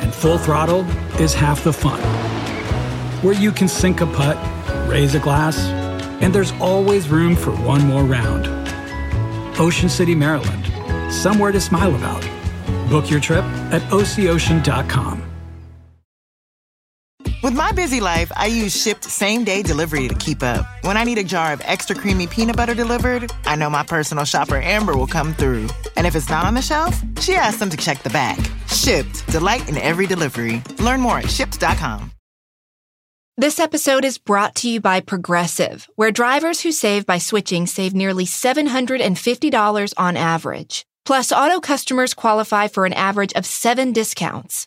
and full throttle is half the fun, where you can sink a putt, raise a glass, and there's always room for one more round. Ocean City, Maryland, somewhere to smile about. Book your trip at OCOcean.com. With my busy life, I use Shipt same day delivery to keep up. When I need a jar of extra creamy peanut butter delivered, I know my personal shopper Amber will come through. And if it's not on the shelf, she asks them to check the back. Shipt, delight in every delivery. Learn more at shipt.com. This episode is brought to you by Progressive, where drivers who save by switching save nearly $750 on average. Plus, auto customers qualify for an average of seven discounts.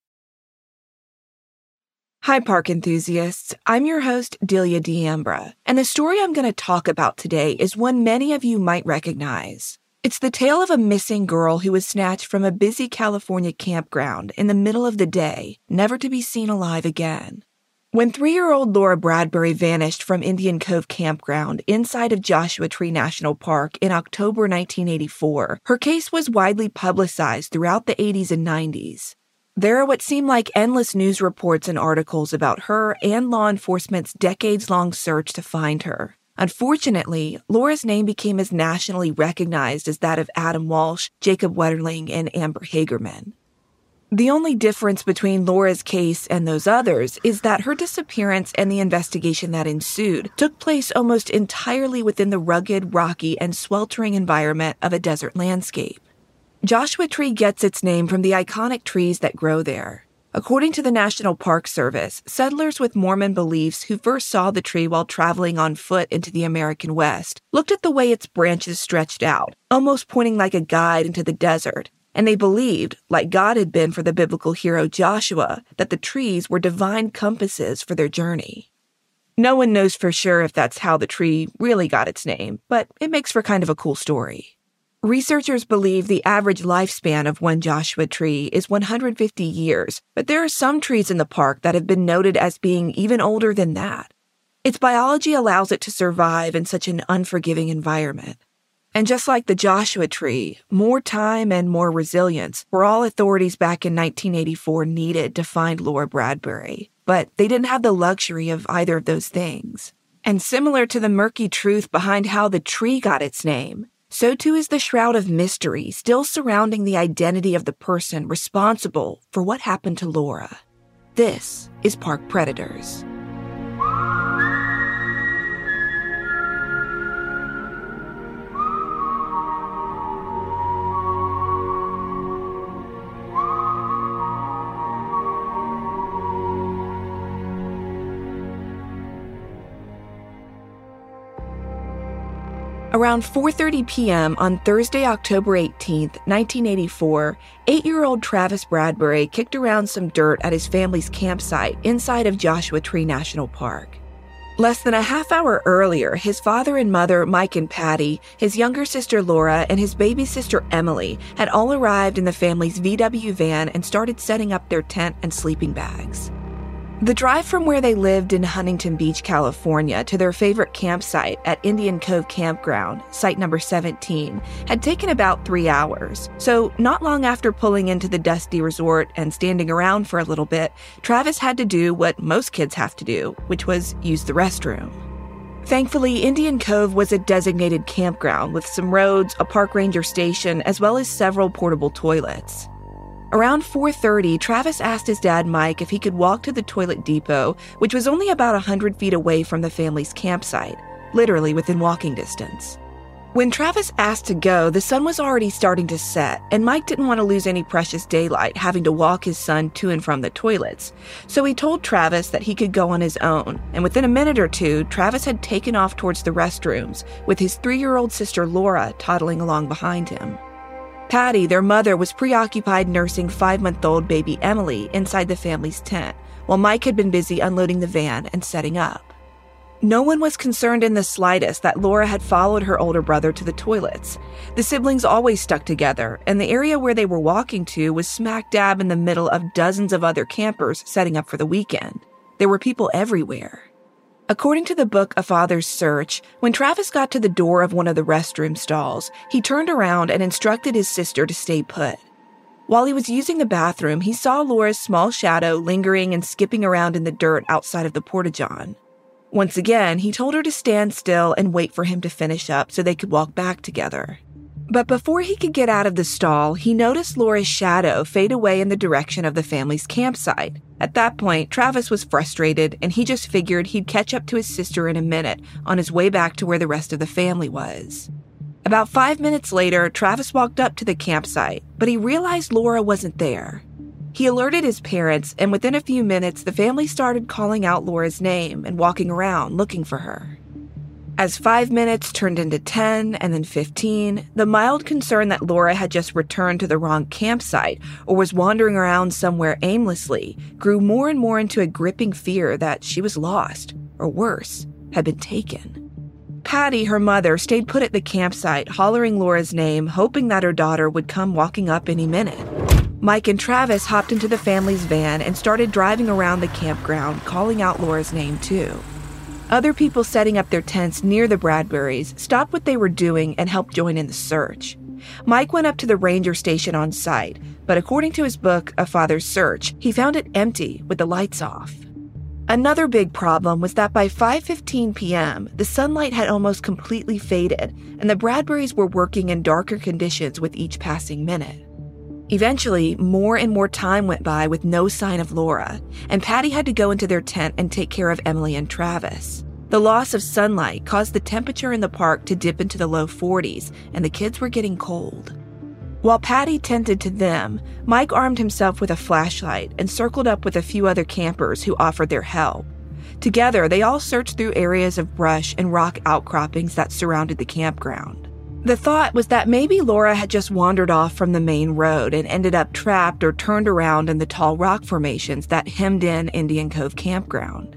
Hi, park enthusiasts. I'm your host, Delia D'Ambra, and the story I'm going to talk about today is one many of you might recognize. It's the tale of a missing girl who was snatched from a busy California campground in the middle of the day, never to be seen alive again. When three year old Laura Bradbury vanished from Indian Cove Campground inside of Joshua Tree National Park in October 1984, her case was widely publicized throughout the 80s and 90s. There are what seem like endless news reports and articles about her and law enforcement's decades long search to find her. Unfortunately, Laura's name became as nationally recognized as that of Adam Walsh, Jacob Wetterling, and Amber Hagerman. The only difference between Laura's case and those others is that her disappearance and the investigation that ensued took place almost entirely within the rugged, rocky, and sweltering environment of a desert landscape. Joshua Tree gets its name from the iconic trees that grow there. According to the National Park Service, settlers with Mormon beliefs who first saw the tree while traveling on foot into the American West looked at the way its branches stretched out, almost pointing like a guide into the desert, and they believed, like God had been for the biblical hero Joshua, that the trees were divine compasses for their journey. No one knows for sure if that's how the tree really got its name, but it makes for kind of a cool story. Researchers believe the average lifespan of one Joshua tree is 150 years, but there are some trees in the park that have been noted as being even older than that. Its biology allows it to survive in such an unforgiving environment. And just like the Joshua tree, more time and more resilience were all authorities back in 1984 needed to find Laura Bradbury. But they didn't have the luxury of either of those things. And similar to the murky truth behind how the tree got its name, so too is the shroud of mystery still surrounding the identity of the person responsible for what happened to Laura. This is Park Predators. Around 4:30 p.m. on Thursday, October 18, 1984, 8-year-old Travis Bradbury kicked around some dirt at his family's campsite inside of Joshua Tree National Park. Less than a half hour earlier, his father and mother, Mike and Patty, his younger sister Laura, and his baby sister Emily had all arrived in the family's VW van and started setting up their tent and sleeping bags. The drive from where they lived in Huntington Beach, California, to their favorite campsite at Indian Cove Campground, site number 17, had taken about three hours. So, not long after pulling into the dusty resort and standing around for a little bit, Travis had to do what most kids have to do, which was use the restroom. Thankfully, Indian Cove was a designated campground with some roads, a park ranger station, as well as several portable toilets. Around 4:30, Travis asked his dad Mike if he could walk to the toilet depot, which was only about 100 feet away from the family's campsite, literally within walking distance. When Travis asked to go, the sun was already starting to set, and Mike didn't want to lose any precious daylight having to walk his son to and from the toilets. So he told Travis that he could go on his own, and within a minute or two, Travis had taken off towards the restrooms, with his three year old sister Laura toddling along behind him. Patty, their mother, was preoccupied nursing five month old baby Emily inside the family's tent, while Mike had been busy unloading the van and setting up. No one was concerned in the slightest that Laura had followed her older brother to the toilets. The siblings always stuck together, and the area where they were walking to was smack dab in the middle of dozens of other campers setting up for the weekend. There were people everywhere. According to the book A Father's Search, when Travis got to the door of one of the restroom stalls, he turned around and instructed his sister to stay put. While he was using the bathroom, he saw Laura's small shadow lingering and skipping around in the dirt outside of the porta-john. Once again, he told her to stand still and wait for him to finish up so they could walk back together. But before he could get out of the stall, he noticed Laura's shadow fade away in the direction of the family's campsite. At that point, Travis was frustrated and he just figured he'd catch up to his sister in a minute on his way back to where the rest of the family was. About five minutes later, Travis walked up to the campsite, but he realized Laura wasn't there. He alerted his parents, and within a few minutes, the family started calling out Laura's name and walking around looking for her. As five minutes turned into 10 and then 15, the mild concern that Laura had just returned to the wrong campsite or was wandering around somewhere aimlessly grew more and more into a gripping fear that she was lost, or worse, had been taken. Patty, her mother, stayed put at the campsite, hollering Laura's name, hoping that her daughter would come walking up any minute. Mike and Travis hopped into the family's van and started driving around the campground, calling out Laura's name too. Other people setting up their tents near the Bradburys stopped what they were doing and helped join in the search. Mike went up to the ranger station on site, but according to his book, A Father's Search, he found it empty with the lights off. Another big problem was that by 5:15 p.m., the sunlight had almost completely faded, and the Bradburys were working in darker conditions with each passing minute. Eventually, more and more time went by with no sign of Laura, and Patty had to go into their tent and take care of Emily and Travis. The loss of sunlight caused the temperature in the park to dip into the low 40s, and the kids were getting cold. While Patty tended to them, Mike armed himself with a flashlight and circled up with a few other campers who offered their help. Together, they all searched through areas of brush and rock outcroppings that surrounded the campground. The thought was that maybe Laura had just wandered off from the main road and ended up trapped or turned around in the tall rock formations that hemmed in Indian Cove campground.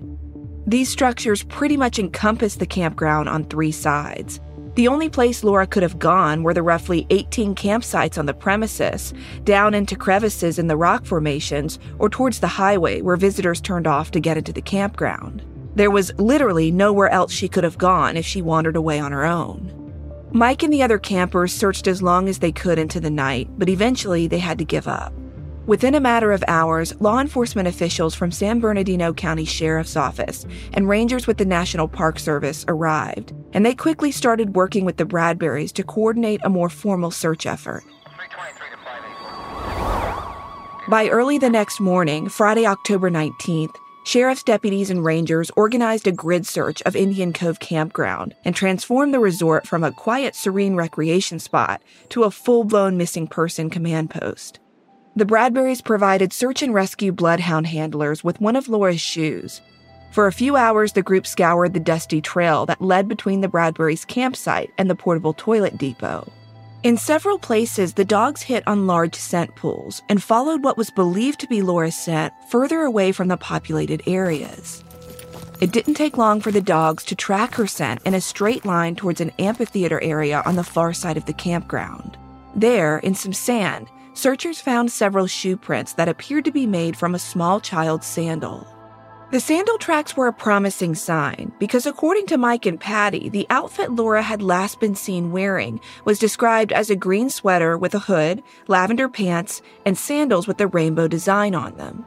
These structures pretty much encompassed the campground on three sides. The only place Laura could have gone were the roughly 18 campsites on the premises, down into crevices in the rock formations, or towards the highway where visitors turned off to get into the campground. There was literally nowhere else she could have gone if she wandered away on her own. Mike and the other campers searched as long as they could into the night, but eventually they had to give up. Within a matter of hours, law enforcement officials from San Bernardino County Sheriff's Office and rangers with the National Park Service arrived, and they quickly started working with the Bradburys to coordinate a more formal search effort. By early the next morning, Friday, October 19th, Sheriff's deputies and rangers organized a grid search of Indian Cove Campground and transformed the resort from a quiet, serene recreation spot to a full blown missing person command post. The Bradburys provided search and rescue bloodhound handlers with one of Laura's shoes. For a few hours, the group scoured the dusty trail that led between the Bradburys' campsite and the portable toilet depot. In several places, the dogs hit on large scent pools and followed what was believed to be Laura's scent further away from the populated areas. It didn't take long for the dogs to track her scent in a straight line towards an amphitheater area on the far side of the campground. There, in some sand, searchers found several shoe prints that appeared to be made from a small child's sandal. The sandal tracks were a promising sign because, according to Mike and Patty, the outfit Laura had last been seen wearing was described as a green sweater with a hood, lavender pants, and sandals with a rainbow design on them.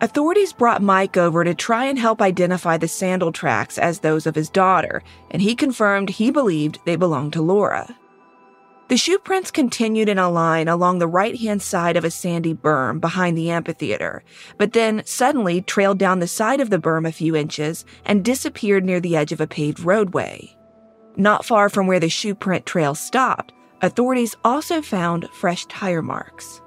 Authorities brought Mike over to try and help identify the sandal tracks as those of his daughter, and he confirmed he believed they belonged to Laura. The shoe prints continued in a line along the right hand side of a sandy berm behind the amphitheater, but then suddenly trailed down the side of the berm a few inches and disappeared near the edge of a paved roadway. Not far from where the shoe print trail stopped, authorities also found fresh tire marks.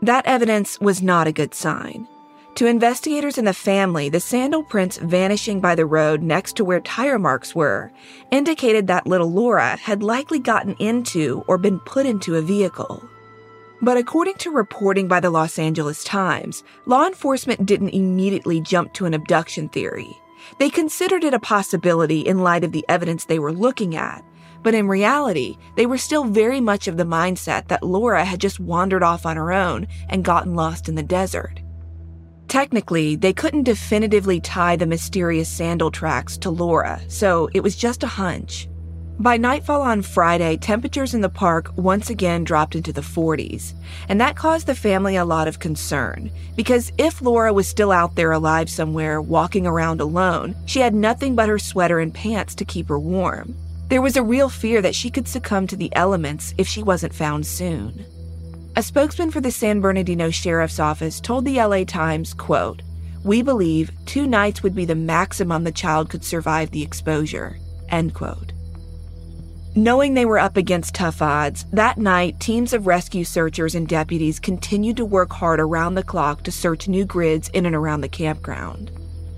That evidence was not a good sign. To investigators and the family, the sandal prints vanishing by the road next to where tire marks were indicated that little Laura had likely gotten into or been put into a vehicle. But according to reporting by the Los Angeles Times, law enforcement didn't immediately jump to an abduction theory. They considered it a possibility in light of the evidence they were looking at, but in reality, they were still very much of the mindset that Laura had just wandered off on her own and gotten lost in the desert. Technically, they couldn't definitively tie the mysterious sandal tracks to Laura, so it was just a hunch. By nightfall on Friday, temperatures in the park once again dropped into the 40s, and that caused the family a lot of concern because if Laura was still out there alive somewhere walking around alone, she had nothing but her sweater and pants to keep her warm. There was a real fear that she could succumb to the elements if she wasn't found soon. A spokesman for the San Bernardino Sheriff's Office told the LA Times, quote, "We believe 2 nights would be the maximum the child could survive the exposure." End quote. Knowing they were up against tough odds, that night teams of rescue searchers and deputies continued to work hard around the clock to search new grids in and around the campground.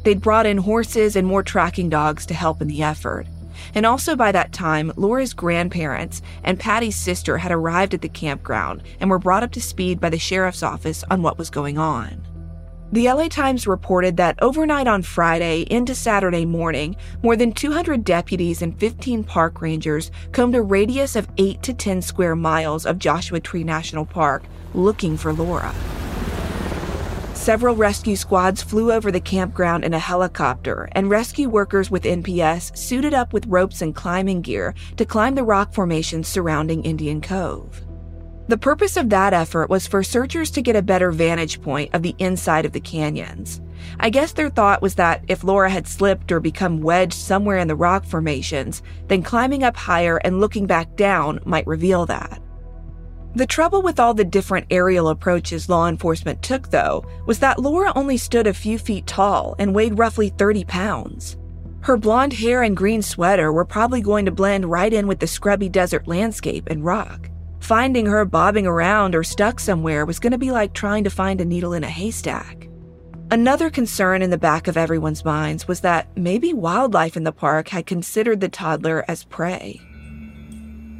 They'd brought in horses and more tracking dogs to help in the effort. And also by that time, Laura's grandparents and Patty's sister had arrived at the campground and were brought up to speed by the sheriff's office on what was going on. The LA Times reported that overnight on Friday into Saturday morning, more than 200 deputies and 15 park rangers combed a radius of 8 to 10 square miles of Joshua Tree National Park looking for Laura. Several rescue squads flew over the campground in a helicopter, and rescue workers with NPS suited up with ropes and climbing gear to climb the rock formations surrounding Indian Cove. The purpose of that effort was for searchers to get a better vantage point of the inside of the canyons. I guess their thought was that if Laura had slipped or become wedged somewhere in the rock formations, then climbing up higher and looking back down might reveal that. The trouble with all the different aerial approaches law enforcement took, though, was that Laura only stood a few feet tall and weighed roughly 30 pounds. Her blonde hair and green sweater were probably going to blend right in with the scrubby desert landscape and rock. Finding her bobbing around or stuck somewhere was going to be like trying to find a needle in a haystack. Another concern in the back of everyone's minds was that maybe wildlife in the park had considered the toddler as prey.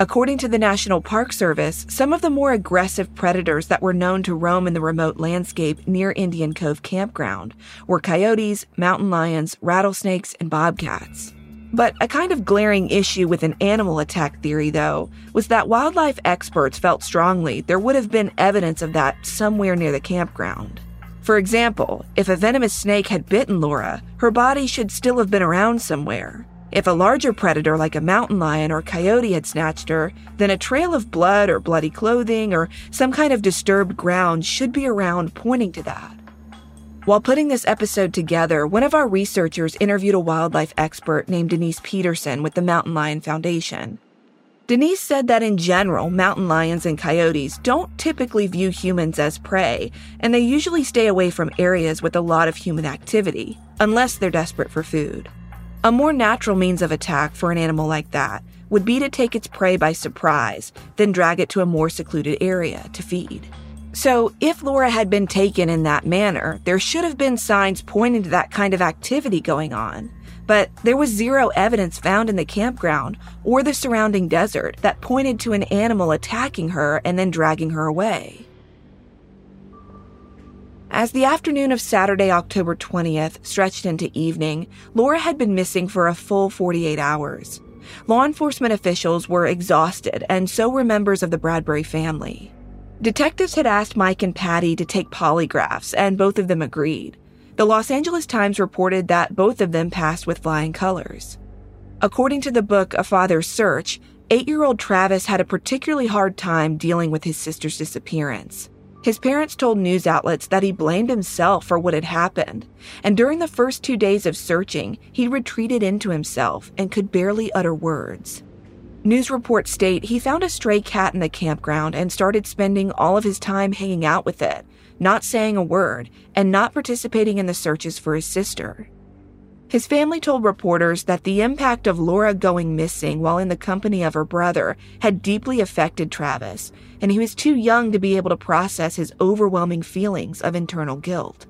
According to the National Park Service, some of the more aggressive predators that were known to roam in the remote landscape near Indian Cove Campground were coyotes, mountain lions, rattlesnakes, and bobcats. But a kind of glaring issue with an animal attack theory, though, was that wildlife experts felt strongly there would have been evidence of that somewhere near the campground. For example, if a venomous snake had bitten Laura, her body should still have been around somewhere. If a larger predator like a mountain lion or coyote had snatched her, then a trail of blood or bloody clothing or some kind of disturbed ground should be around pointing to that. While putting this episode together, one of our researchers interviewed a wildlife expert named Denise Peterson with the Mountain Lion Foundation. Denise said that in general, mountain lions and coyotes don't typically view humans as prey, and they usually stay away from areas with a lot of human activity, unless they're desperate for food. A more natural means of attack for an animal like that would be to take its prey by surprise, then drag it to a more secluded area to feed. So, if Laura had been taken in that manner, there should have been signs pointing to that kind of activity going on. But there was zero evidence found in the campground or the surrounding desert that pointed to an animal attacking her and then dragging her away. As the afternoon of Saturday, October 20th stretched into evening, Laura had been missing for a full 48 hours. Law enforcement officials were exhausted, and so were members of the Bradbury family. Detectives had asked Mike and Patty to take polygraphs, and both of them agreed. The Los Angeles Times reported that both of them passed with flying colors. According to the book A Father's Search, eight year old Travis had a particularly hard time dealing with his sister's disappearance. His parents told news outlets that he blamed himself for what had happened, and during the first two days of searching, he retreated into himself and could barely utter words. News reports state he found a stray cat in the campground and started spending all of his time hanging out with it, not saying a word, and not participating in the searches for his sister. His family told reporters that the impact of Laura going missing while in the company of her brother had deeply affected Travis, and he was too young to be able to process his overwhelming feelings of internal guilt.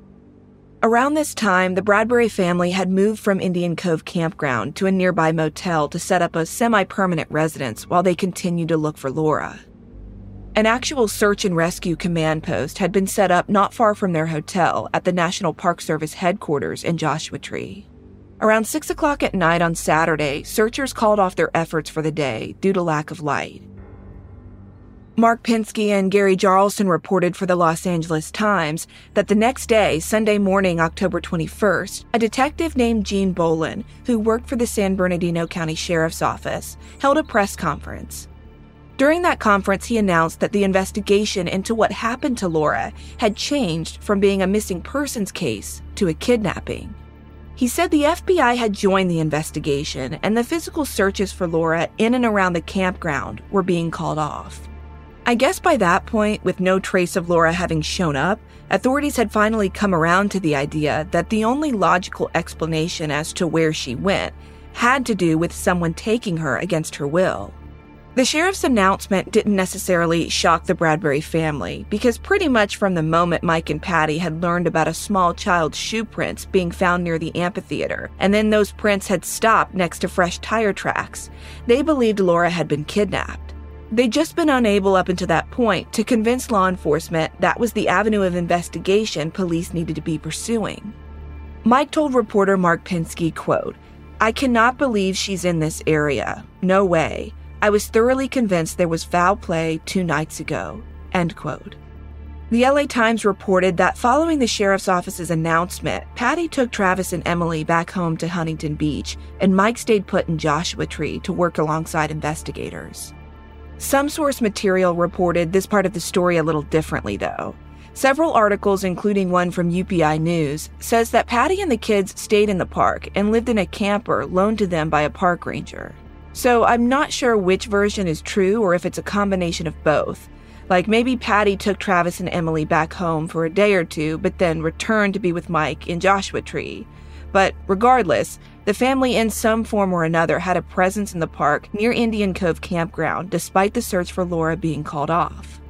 Around this time, the Bradbury family had moved from Indian Cove campground to a nearby motel to set up a semi permanent residence while they continued to look for Laura. An actual search and rescue command post had been set up not far from their hotel at the National Park Service headquarters in Joshua Tree. Around 6 o'clock at night on Saturday, searchers called off their efforts for the day due to lack of light. Mark Pinsky and Gary Jarlson reported for the Los Angeles Times that the next day, Sunday morning, October 21st, a detective named Gene Bolin, who worked for the San Bernardino County Sheriff's Office, held a press conference. During that conference, he announced that the investigation into what happened to Laura had changed from being a missing persons case to a kidnapping. He said the FBI had joined the investigation and the physical searches for Laura in and around the campground were being called off. I guess by that point, with no trace of Laura having shown up, authorities had finally come around to the idea that the only logical explanation as to where she went had to do with someone taking her against her will. The sheriff's announcement didn't necessarily shock the Bradbury family because pretty much from the moment Mike and Patty had learned about a small child's shoe prints being found near the amphitheater, and then those prints had stopped next to fresh tire tracks, they believed Laura had been kidnapped. They'd just been unable up until that point to convince law enforcement that was the avenue of investigation police needed to be pursuing. Mike told reporter Mark Pinsky, quote, I cannot believe she's in this area. No way. I was thoroughly convinced there was foul play two nights ago. End quote. The LA Times reported that following the sheriff's office's announcement, Patty took Travis and Emily back home to Huntington Beach, and Mike stayed put in Joshua Tree to work alongside investigators. Some source material reported this part of the story a little differently, though. Several articles, including one from UPI News, says that Patty and the kids stayed in the park and lived in a camper loaned to them by a park ranger. So I'm not sure which version is true or if it's a combination of both. Like maybe Patty took Travis and Emily back home for a day or two, but then returned to be with Mike in Joshua Tree. But regardless, the family, in some form or another, had a presence in the park near Indian Cove Campground despite the search for Laura being called off.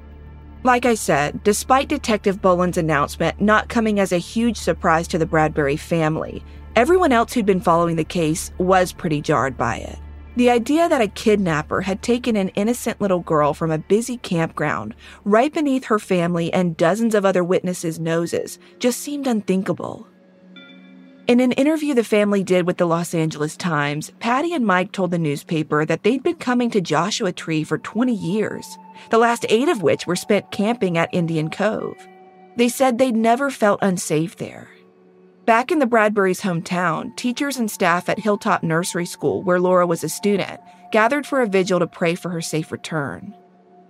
Like I said, despite Detective Boland's announcement not coming as a huge surprise to the Bradbury family, everyone else who'd been following the case was pretty jarred by it. The idea that a kidnapper had taken an innocent little girl from a busy campground right beneath her family and dozens of other witnesses' noses just seemed unthinkable. In an interview the family did with the Los Angeles Times, Patty and Mike told the newspaper that they'd been coming to Joshua Tree for 20 years, the last eight of which were spent camping at Indian Cove. They said they'd never felt unsafe there. Back in the Bradbury's hometown, teachers and staff at Hilltop Nursery School, where Laura was a student, gathered for a vigil to pray for her safe return.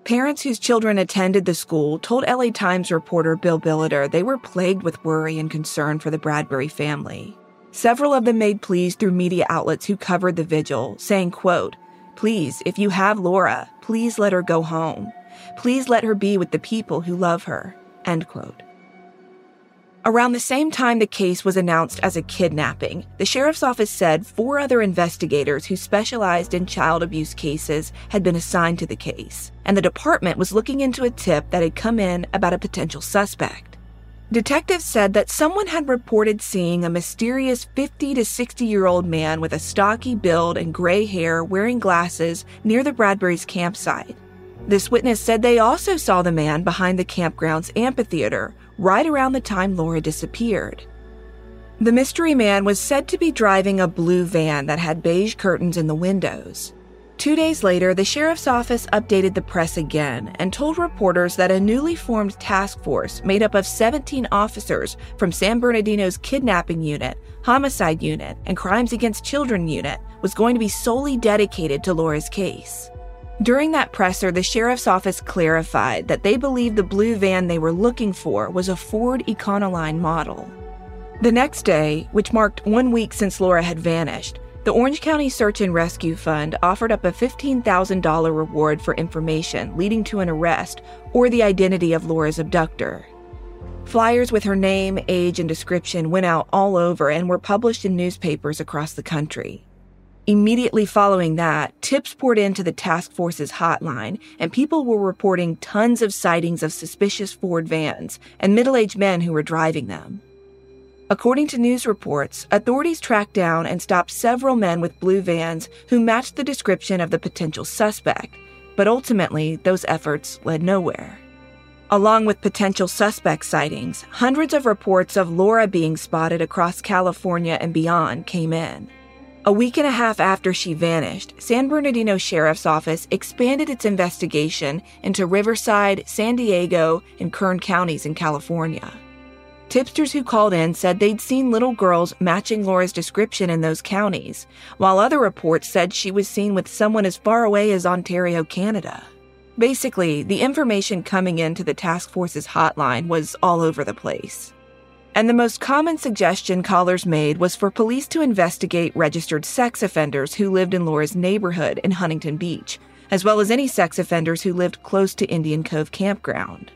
Parents whose children attended the school told LA Times reporter Bill Billiter they were plagued with worry and concern for the Bradbury family. Several of them made pleas through media outlets who covered the vigil, saying, quote, Please, if you have Laura, please let her go home. Please let her be with the people who love her. End quote. Around the same time the case was announced as a kidnapping, the sheriff's office said four other investigators who specialized in child abuse cases had been assigned to the case, and the department was looking into a tip that had come in about a potential suspect. Detectives said that someone had reported seeing a mysterious 50 to 60 year old man with a stocky build and gray hair wearing glasses near the Bradbury's campsite. This witness said they also saw the man behind the campground's amphitheater right around the time Laura disappeared. The mystery man was said to be driving a blue van that had beige curtains in the windows. Two days later, the sheriff's office updated the press again and told reporters that a newly formed task force made up of 17 officers from San Bernardino's kidnapping unit, homicide unit, and crimes against children unit was going to be solely dedicated to Laura's case. During that presser, the sheriff's office clarified that they believed the blue van they were looking for was a Ford Econoline model. The next day, which marked one week since Laura had vanished, the Orange County Search and Rescue Fund offered up a $15,000 reward for information leading to an arrest or the identity of Laura's abductor. Flyers with her name, age, and description went out all over and were published in newspapers across the country. Immediately following that, tips poured into the task force's hotline, and people were reporting tons of sightings of suspicious Ford vans and middle aged men who were driving them. According to news reports, authorities tracked down and stopped several men with blue vans who matched the description of the potential suspect, but ultimately, those efforts led nowhere. Along with potential suspect sightings, hundreds of reports of Laura being spotted across California and beyond came in. A week and a half after she vanished, San Bernardino Sheriff's Office expanded its investigation into Riverside, San Diego, and Kern counties in California. Tipsters who called in said they'd seen little girls matching Laura's description in those counties, while other reports said she was seen with someone as far away as Ontario, Canada. Basically, the information coming into the task force's hotline was all over the place. And the most common suggestion callers made was for police to investigate registered sex offenders who lived in Laura's neighborhood in Huntington Beach, as well as any sex offenders who lived close to Indian Cove Campground.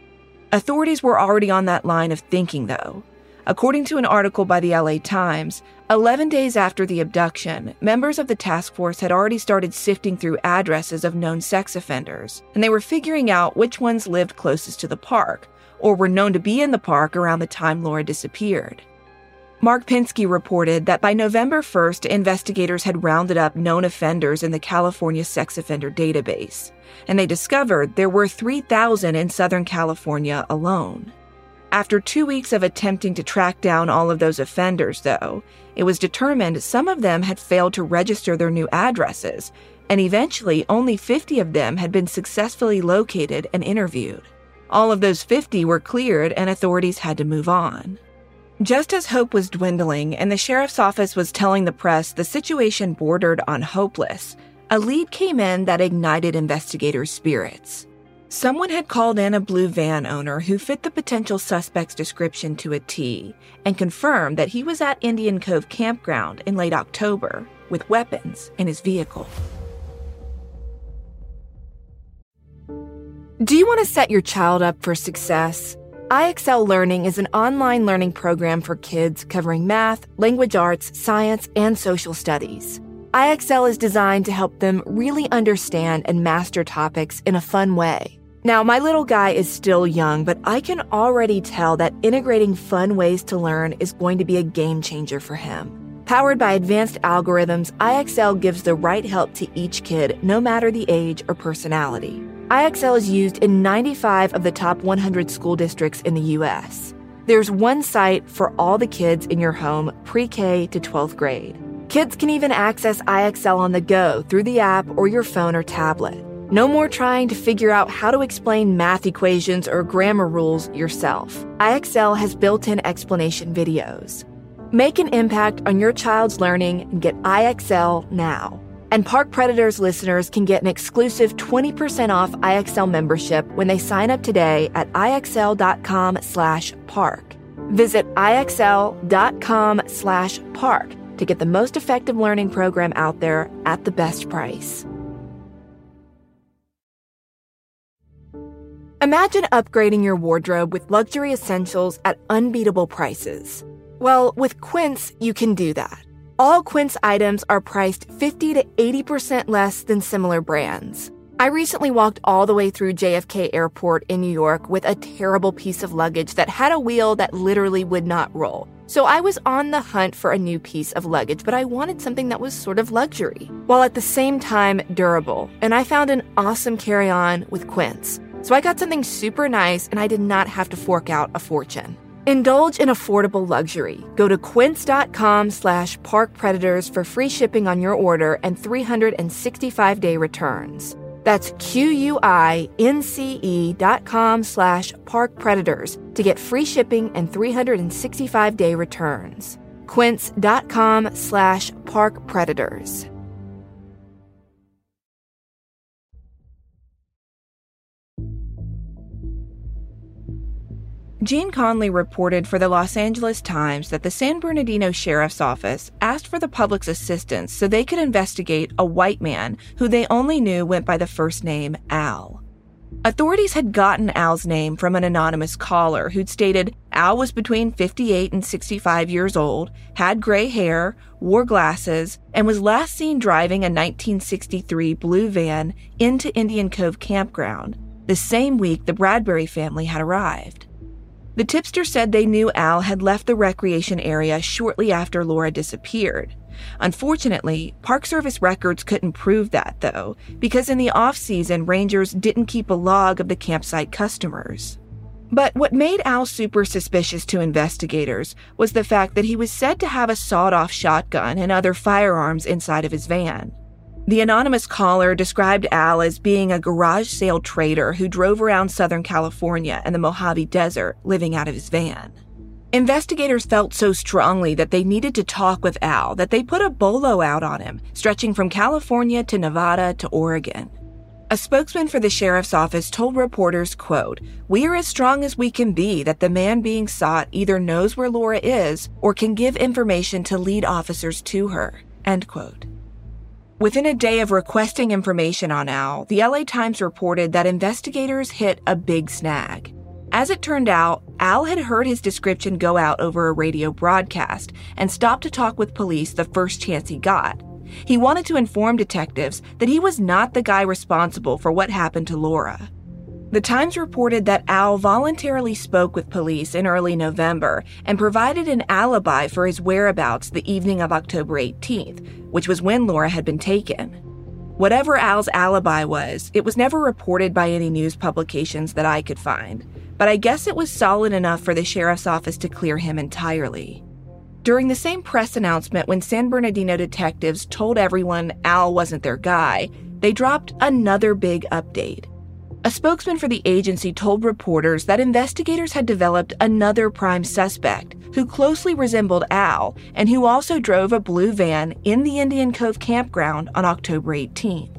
Authorities were already on that line of thinking, though. According to an article by the LA Times, 11 days after the abduction, members of the task force had already started sifting through addresses of known sex offenders, and they were figuring out which ones lived closest to the park, or were known to be in the park around the time Laura disappeared. Mark Pinsky reported that by November 1st, investigators had rounded up known offenders in the California sex offender database, and they discovered there were 3,000 in Southern California alone. After two weeks of attempting to track down all of those offenders, though, it was determined some of them had failed to register their new addresses, and eventually only 50 of them had been successfully located and interviewed. All of those 50 were cleared, and authorities had to move on. Just as hope was dwindling and the sheriff's office was telling the press the situation bordered on hopeless, a lead came in that ignited investigators' spirits. Someone had called in a blue van owner who fit the potential suspect's description to a T and confirmed that he was at Indian Cove Campground in late October with weapons in his vehicle. Do you want to set your child up for success? IXL Learning is an online learning program for kids covering math, language arts, science, and social studies. IXL is designed to help them really understand and master topics in a fun way. Now, my little guy is still young, but I can already tell that integrating fun ways to learn is going to be a game changer for him. Powered by advanced algorithms, IXL gives the right help to each kid, no matter the age or personality. IXL is used in 95 of the top 100 school districts in the U.S. There's one site for all the kids in your home, pre K to 12th grade. Kids can even access IXL on the go through the app or your phone or tablet. No more trying to figure out how to explain math equations or grammar rules yourself. IXL has built in explanation videos. Make an impact on your child's learning and get IXL now. And Park Predators listeners can get an exclusive 20% off IXL membership when they sign up today at IXL.com slash park. Visit IXL.com slash park to get the most effective learning program out there at the best price. Imagine upgrading your wardrobe with luxury essentials at unbeatable prices. Well, with Quince, you can do that. All Quince items are priced 50 to 80% less than similar brands. I recently walked all the way through JFK Airport in New York with a terrible piece of luggage that had a wheel that literally would not roll. So I was on the hunt for a new piece of luggage, but I wanted something that was sort of luxury, while at the same time durable. And I found an awesome carry on with Quince. So I got something super nice and I did not have to fork out a fortune. Indulge in affordable luxury. Go to quince.com slash parkpredators for free shipping on your order and 365-day returns. That's Q-U-I-N-C-E dot com slash parkpredators to get free shipping and 365-day returns. quince.com slash parkpredators. Gene Conley reported for the Los Angeles Times that the San Bernardino Sheriff's Office asked for the public's assistance so they could investigate a white man who they only knew went by the first name Al. Authorities had gotten Al's name from an anonymous caller who'd stated Al was between 58 and 65 years old, had gray hair, wore glasses, and was last seen driving a 1963 blue van into Indian Cove Campground, the same week the Bradbury family had arrived. The tipster said they knew Al had left the recreation area shortly after Laura disappeared. Unfortunately, Park Service records couldn't prove that, though, because in the off season, rangers didn't keep a log of the campsite customers. But what made Al super suspicious to investigators was the fact that he was said to have a sawed off shotgun and other firearms inside of his van. The anonymous caller described Al as being a garage sale trader who drove around Southern California and the Mojave Desert living out of his van. Investigators felt so strongly that they needed to talk with Al that they put a bolo out on him, stretching from California to Nevada to Oregon. A spokesman for the sheriff's office told reporters, quote, "We are as strong as we can be that the man being sought either knows where Laura is or can give information to lead officers to her." End quote. Within a day of requesting information on Al, the LA Times reported that investigators hit a big snag. As it turned out, Al had heard his description go out over a radio broadcast and stopped to talk with police the first chance he got, he wanted to inform detectives that he was not the guy responsible for what happened to Laura. The Times reported that Al voluntarily spoke with police in early November and provided an alibi for his whereabouts the evening of October 18th, which was when Laura had been taken. Whatever Al's alibi was, it was never reported by any news publications that I could find, but I guess it was solid enough for the sheriff's office to clear him entirely. During the same press announcement, when San Bernardino detectives told everyone Al wasn't their guy, they dropped another big update. A spokesman for the agency told reporters that investigators had developed another prime suspect who closely resembled Al and who also drove a blue van in the Indian Cove campground on October 18th.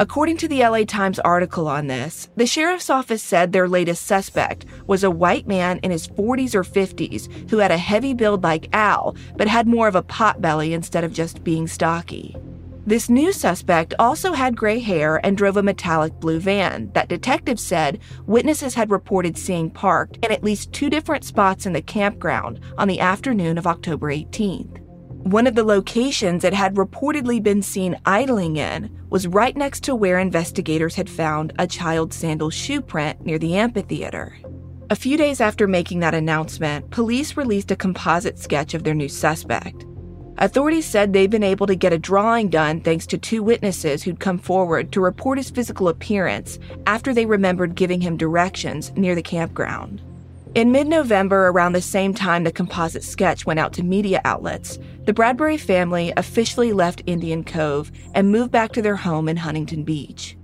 According to the LA Times article on this, the sheriff's office said their latest suspect was a white man in his 40s or 50s who had a heavy build like Al, but had more of a pot belly instead of just being stocky. This new suspect also had gray hair and drove a metallic blue van that detectives said witnesses had reported seeing parked in at least two different spots in the campground on the afternoon of October 18th. One of the locations it had reportedly been seen idling in was right next to where investigators had found a child's sandal shoe print near the amphitheater. A few days after making that announcement, police released a composite sketch of their new suspect. Authorities said they've been able to get a drawing done thanks to two witnesses who'd come forward to report his physical appearance after they remembered giving him directions near the campground. In mid November, around the same time the composite sketch went out to media outlets, the Bradbury family officially left Indian Cove and moved back to their home in Huntington Beach.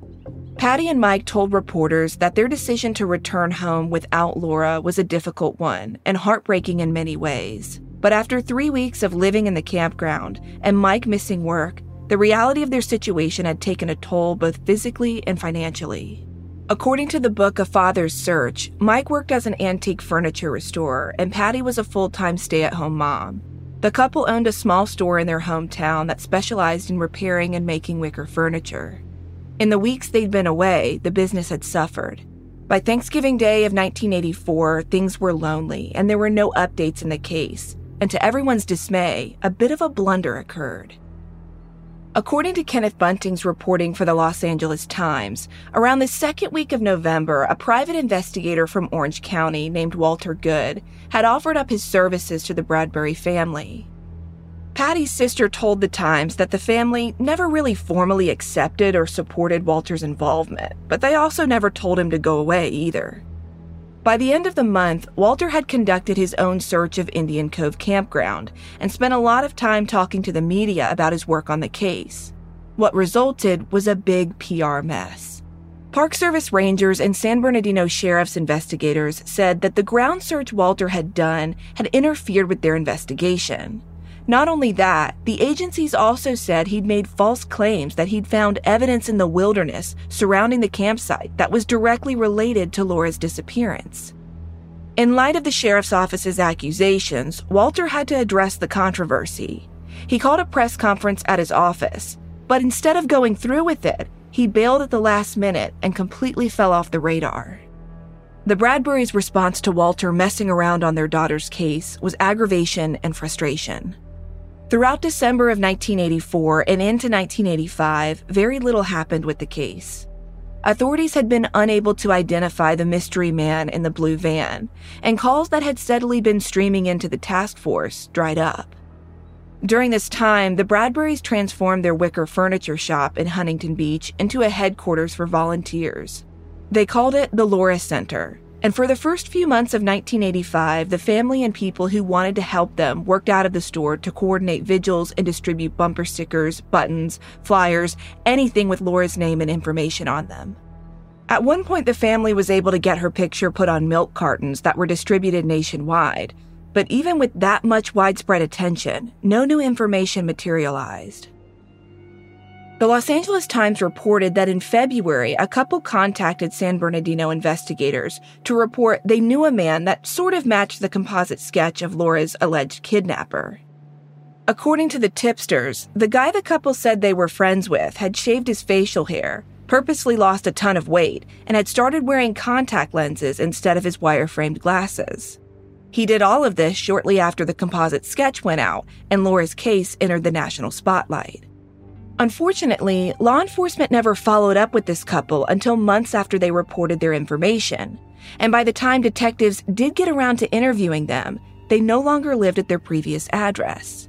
Patty and Mike told reporters that their decision to return home without Laura was a difficult one and heartbreaking in many ways. But after three weeks of living in the campground and Mike missing work, the reality of their situation had taken a toll both physically and financially. According to the book A Father's Search, Mike worked as an antique furniture restorer and Patty was a full time stay at home mom. The couple owned a small store in their hometown that specialized in repairing and making wicker furniture. In the weeks they'd been away, the business had suffered. By Thanksgiving Day of 1984, things were lonely and there were no updates in the case. And to everyone's dismay, a bit of a blunder occurred. According to Kenneth Bunting's reporting for the Los Angeles Times, around the second week of November, a private investigator from Orange County named Walter Good had offered up his services to the Bradbury family. Patty's sister told the Times that the family never really formally accepted or supported Walter's involvement, but they also never told him to go away either. By the end of the month, Walter had conducted his own search of Indian Cove Campground and spent a lot of time talking to the media about his work on the case. What resulted was a big PR mess. Park Service rangers and San Bernardino Sheriff's investigators said that the ground search Walter had done had interfered with their investigation. Not only that, the agencies also said he'd made false claims that he'd found evidence in the wilderness surrounding the campsite that was directly related to Laura's disappearance. In light of the sheriff's office's accusations, Walter had to address the controversy. He called a press conference at his office, but instead of going through with it, he bailed at the last minute and completely fell off the radar. The Bradburys' response to Walter messing around on their daughter's case was aggravation and frustration. Throughout December of 1984 and into 1985, very little happened with the case. Authorities had been unable to identify the mystery man in the blue van, and calls that had steadily been streaming into the task force dried up. During this time, the Bradburys transformed their wicker furniture shop in Huntington Beach into a headquarters for volunteers. They called it the Laura Center, and for the first few months of 1985, the family and people who wanted to help them worked out of the store to coordinate vigils and distribute bumper stickers, buttons, flyers, anything with Laura's name and information on them. At one point, the family was able to get her picture put on milk cartons that were distributed nationwide, but even with that much widespread attention, no new information materialized. The Los Angeles Times reported that in February, a couple contacted San Bernardino investigators to report they knew a man that sort of matched the composite sketch of Laura's alleged kidnapper. According to the tipsters, the guy the couple said they were friends with had shaved his facial hair, purposely lost a ton of weight, and had started wearing contact lenses instead of his wire framed glasses. He did all of this shortly after the composite sketch went out and Laura's case entered the national spotlight. Unfortunately, law enforcement never followed up with this couple until months after they reported their information. And by the time detectives did get around to interviewing them, they no longer lived at their previous address.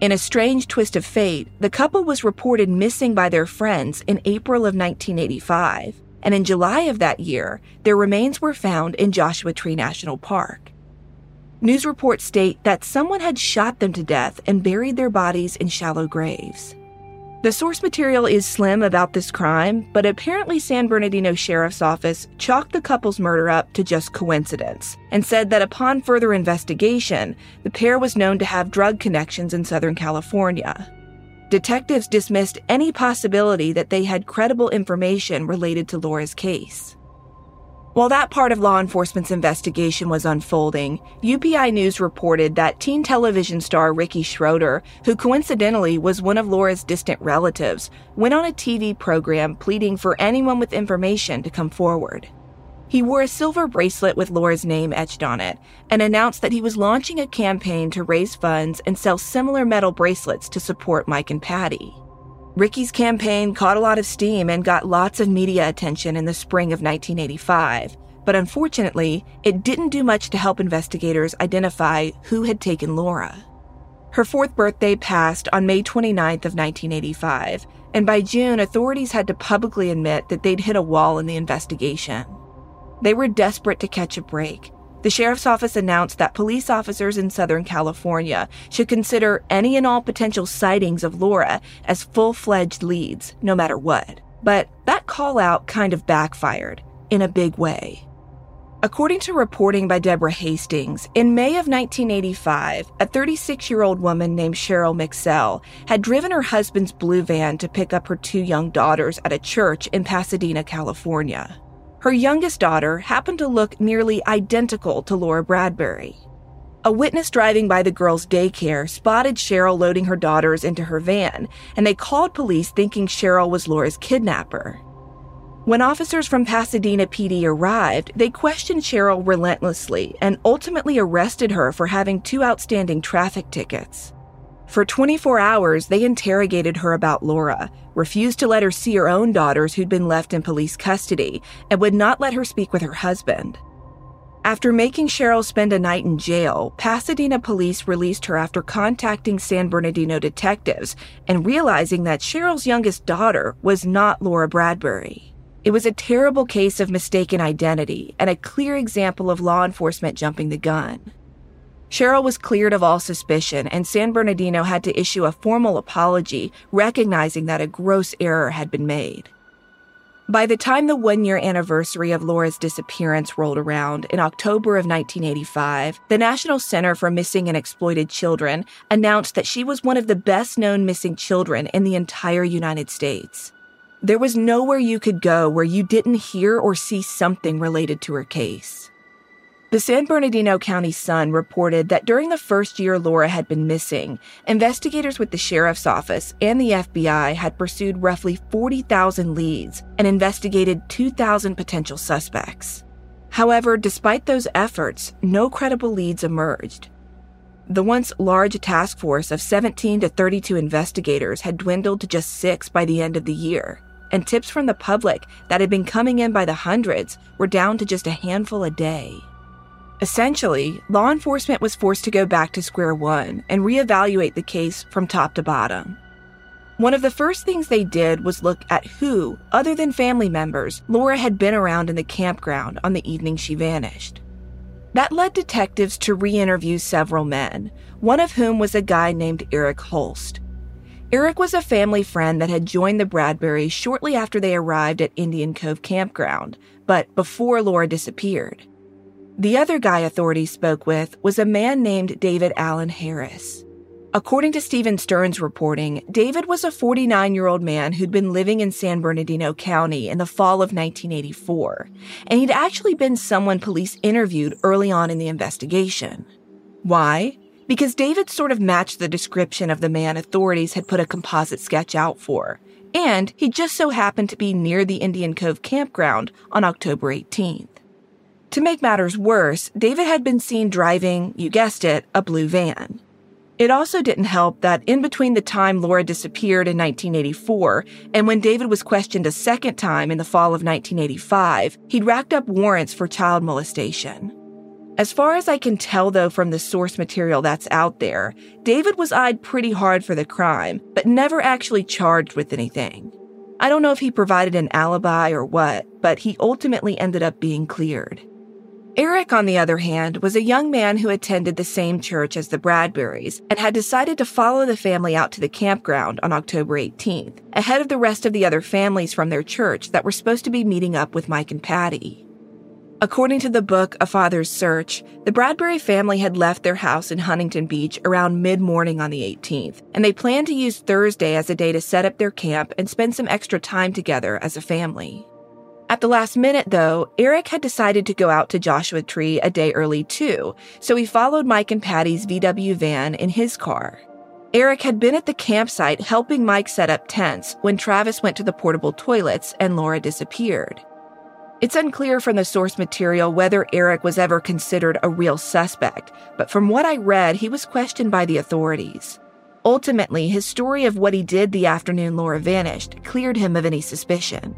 In a strange twist of fate, the couple was reported missing by their friends in April of 1985, and in July of that year, their remains were found in Joshua Tree National Park. News reports state that someone had shot them to death and buried their bodies in shallow graves. The source material is slim about this crime, but apparently San Bernardino Sheriff's Office chalked the couple's murder up to just coincidence and said that upon further investigation, the pair was known to have drug connections in Southern California. Detectives dismissed any possibility that they had credible information related to Laura's case. While that part of law enforcement's investigation was unfolding, UPI News reported that teen television star Ricky Schroder, who coincidentally was one of Laura's distant relatives, went on a TV program pleading for anyone with information to come forward. He wore a silver bracelet with Laura's name etched on it and announced that he was launching a campaign to raise funds and sell similar metal bracelets to support Mike and Patty. Ricky's campaign caught a lot of steam and got lots of media attention in the spring of 1985, but unfortunately, it didn't do much to help investigators identify who had taken Laura. Her fourth birthday passed on May 29th of 1985, and by June, authorities had to publicly admit that they'd hit a wall in the investigation. They were desperate to catch a break, the sheriff's office announced that police officers in Southern California should consider any and all potential sightings of Laura as full fledged leads, no matter what. But that call out kind of backfired in a big way. According to reporting by Deborah Hastings, in May of 1985, a 36 year old woman named Cheryl Mixell had driven her husband's blue van to pick up her two young daughters at a church in Pasadena, California. Her youngest daughter happened to look nearly identical to Laura Bradbury. A witness driving by the girls' daycare spotted Cheryl loading her daughters into her van, and they called police thinking Cheryl was Laura's kidnapper. When officers from Pasadena PD arrived, they questioned Cheryl relentlessly and ultimately arrested her for having two outstanding traffic tickets. For 24 hours, they interrogated her about Laura, refused to let her see her own daughters who'd been left in police custody, and would not let her speak with her husband. After making Cheryl spend a night in jail, Pasadena police released her after contacting San Bernardino detectives and realizing that Cheryl's youngest daughter was not Laura Bradbury. It was a terrible case of mistaken identity and a clear example of law enforcement jumping the gun. Cheryl was cleared of all suspicion, and San Bernardino had to issue a formal apology, recognizing that a gross error had been made. By the time the one year anniversary of Laura's disappearance rolled around in October of 1985, the National Center for Missing and Exploited Children announced that she was one of the best known missing children in the entire United States. There was nowhere you could go where you didn't hear or see something related to her case. The San Bernardino County Sun reported that during the first year Laura had been missing, investigators with the sheriff's office and the FBI had pursued roughly 40,000 leads and investigated 2,000 potential suspects. However, despite those efforts, no credible leads emerged. The once large task force of 17 to 32 investigators had dwindled to just six by the end of the year, and tips from the public that had been coming in by the hundreds were down to just a handful a day. Essentially, law enforcement was forced to go back to square one and reevaluate the case from top to bottom. One of the first things they did was look at who, other than family members, Laura had been around in the campground on the evening she vanished. That led detectives to re interview several men, one of whom was a guy named Eric Holst. Eric was a family friend that had joined the Bradburys shortly after they arrived at Indian Cove Campground, but before Laura disappeared. The other guy authorities spoke with was a man named David Allen Harris. According to Stephen Stern's reporting, David was a 49 year old man who'd been living in San Bernardino County in the fall of 1984, and he'd actually been someone police interviewed early on in the investigation. Why? Because David sort of matched the description of the man authorities had put a composite sketch out for, and he just so happened to be near the Indian Cove campground on October 18th. To make matters worse, David had been seen driving, you guessed it, a blue van. It also didn't help that in between the time Laura disappeared in 1984 and when David was questioned a second time in the fall of 1985, he'd racked up warrants for child molestation. As far as I can tell, though, from the source material that's out there, David was eyed pretty hard for the crime, but never actually charged with anything. I don't know if he provided an alibi or what, but he ultimately ended up being cleared. Eric, on the other hand, was a young man who attended the same church as the Bradburys and had decided to follow the family out to the campground on October 18th, ahead of the rest of the other families from their church that were supposed to be meeting up with Mike and Patty. According to the book A Father's Search, the Bradbury family had left their house in Huntington Beach around mid morning on the 18th, and they planned to use Thursday as a day to set up their camp and spend some extra time together as a family. At the last minute, though, Eric had decided to go out to Joshua Tree a day early too, so he followed Mike and Patty's VW van in his car. Eric had been at the campsite helping Mike set up tents when Travis went to the portable toilets and Laura disappeared. It's unclear from the source material whether Eric was ever considered a real suspect, but from what I read, he was questioned by the authorities. Ultimately, his story of what he did the afternoon Laura vanished cleared him of any suspicion.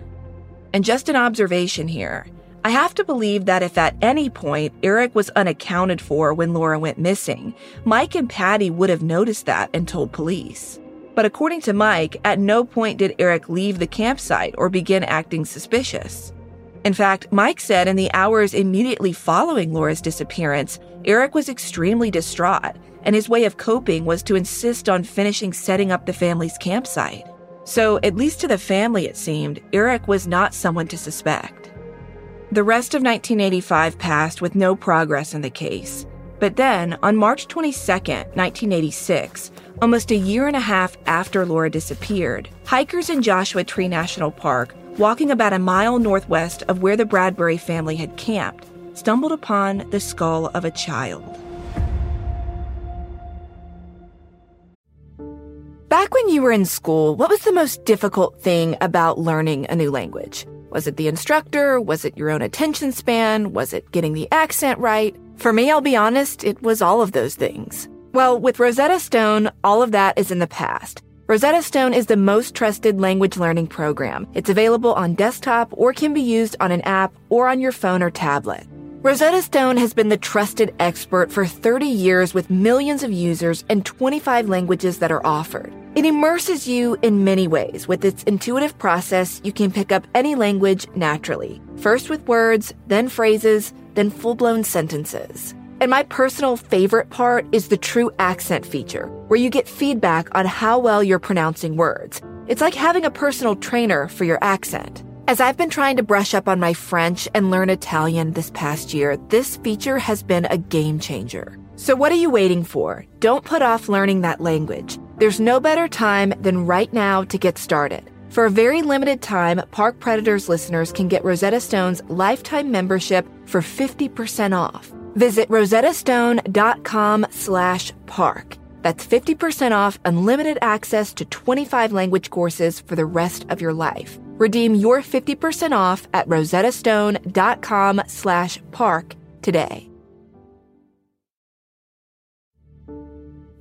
And just an observation here. I have to believe that if at any point Eric was unaccounted for when Laura went missing, Mike and Patty would have noticed that and told police. But according to Mike, at no point did Eric leave the campsite or begin acting suspicious. In fact, Mike said in the hours immediately following Laura's disappearance, Eric was extremely distraught, and his way of coping was to insist on finishing setting up the family's campsite. So, at least to the family, it seemed, Eric was not someone to suspect. The rest of 1985 passed with no progress in the case. But then, on March 22, 1986, almost a year and a half after Laura disappeared, hikers in Joshua Tree National Park, walking about a mile northwest of where the Bradbury family had camped, stumbled upon the skull of a child. Back when you were in school, what was the most difficult thing about learning a new language? Was it the instructor? Was it your own attention span? Was it getting the accent right? For me, I'll be honest, it was all of those things. Well, with Rosetta Stone, all of that is in the past. Rosetta Stone is the most trusted language learning program. It's available on desktop or can be used on an app or on your phone or tablet. Rosetta Stone has been the trusted expert for 30 years with millions of users and 25 languages that are offered. It immerses you in many ways. With its intuitive process, you can pick up any language naturally. First with words, then phrases, then full blown sentences. And my personal favorite part is the true accent feature, where you get feedback on how well you're pronouncing words. It's like having a personal trainer for your accent. As I've been trying to brush up on my French and learn Italian this past year, this feature has been a game changer. So, what are you waiting for? Don't put off learning that language. There's no better time than right now to get started. For a very limited time, Park Predators listeners can get Rosetta Stone's lifetime membership for 50% off. Visit rosettastone.com slash park. That's 50% off unlimited access to 25 language courses for the rest of your life. Redeem your 50% off at rosettastone.com slash park today.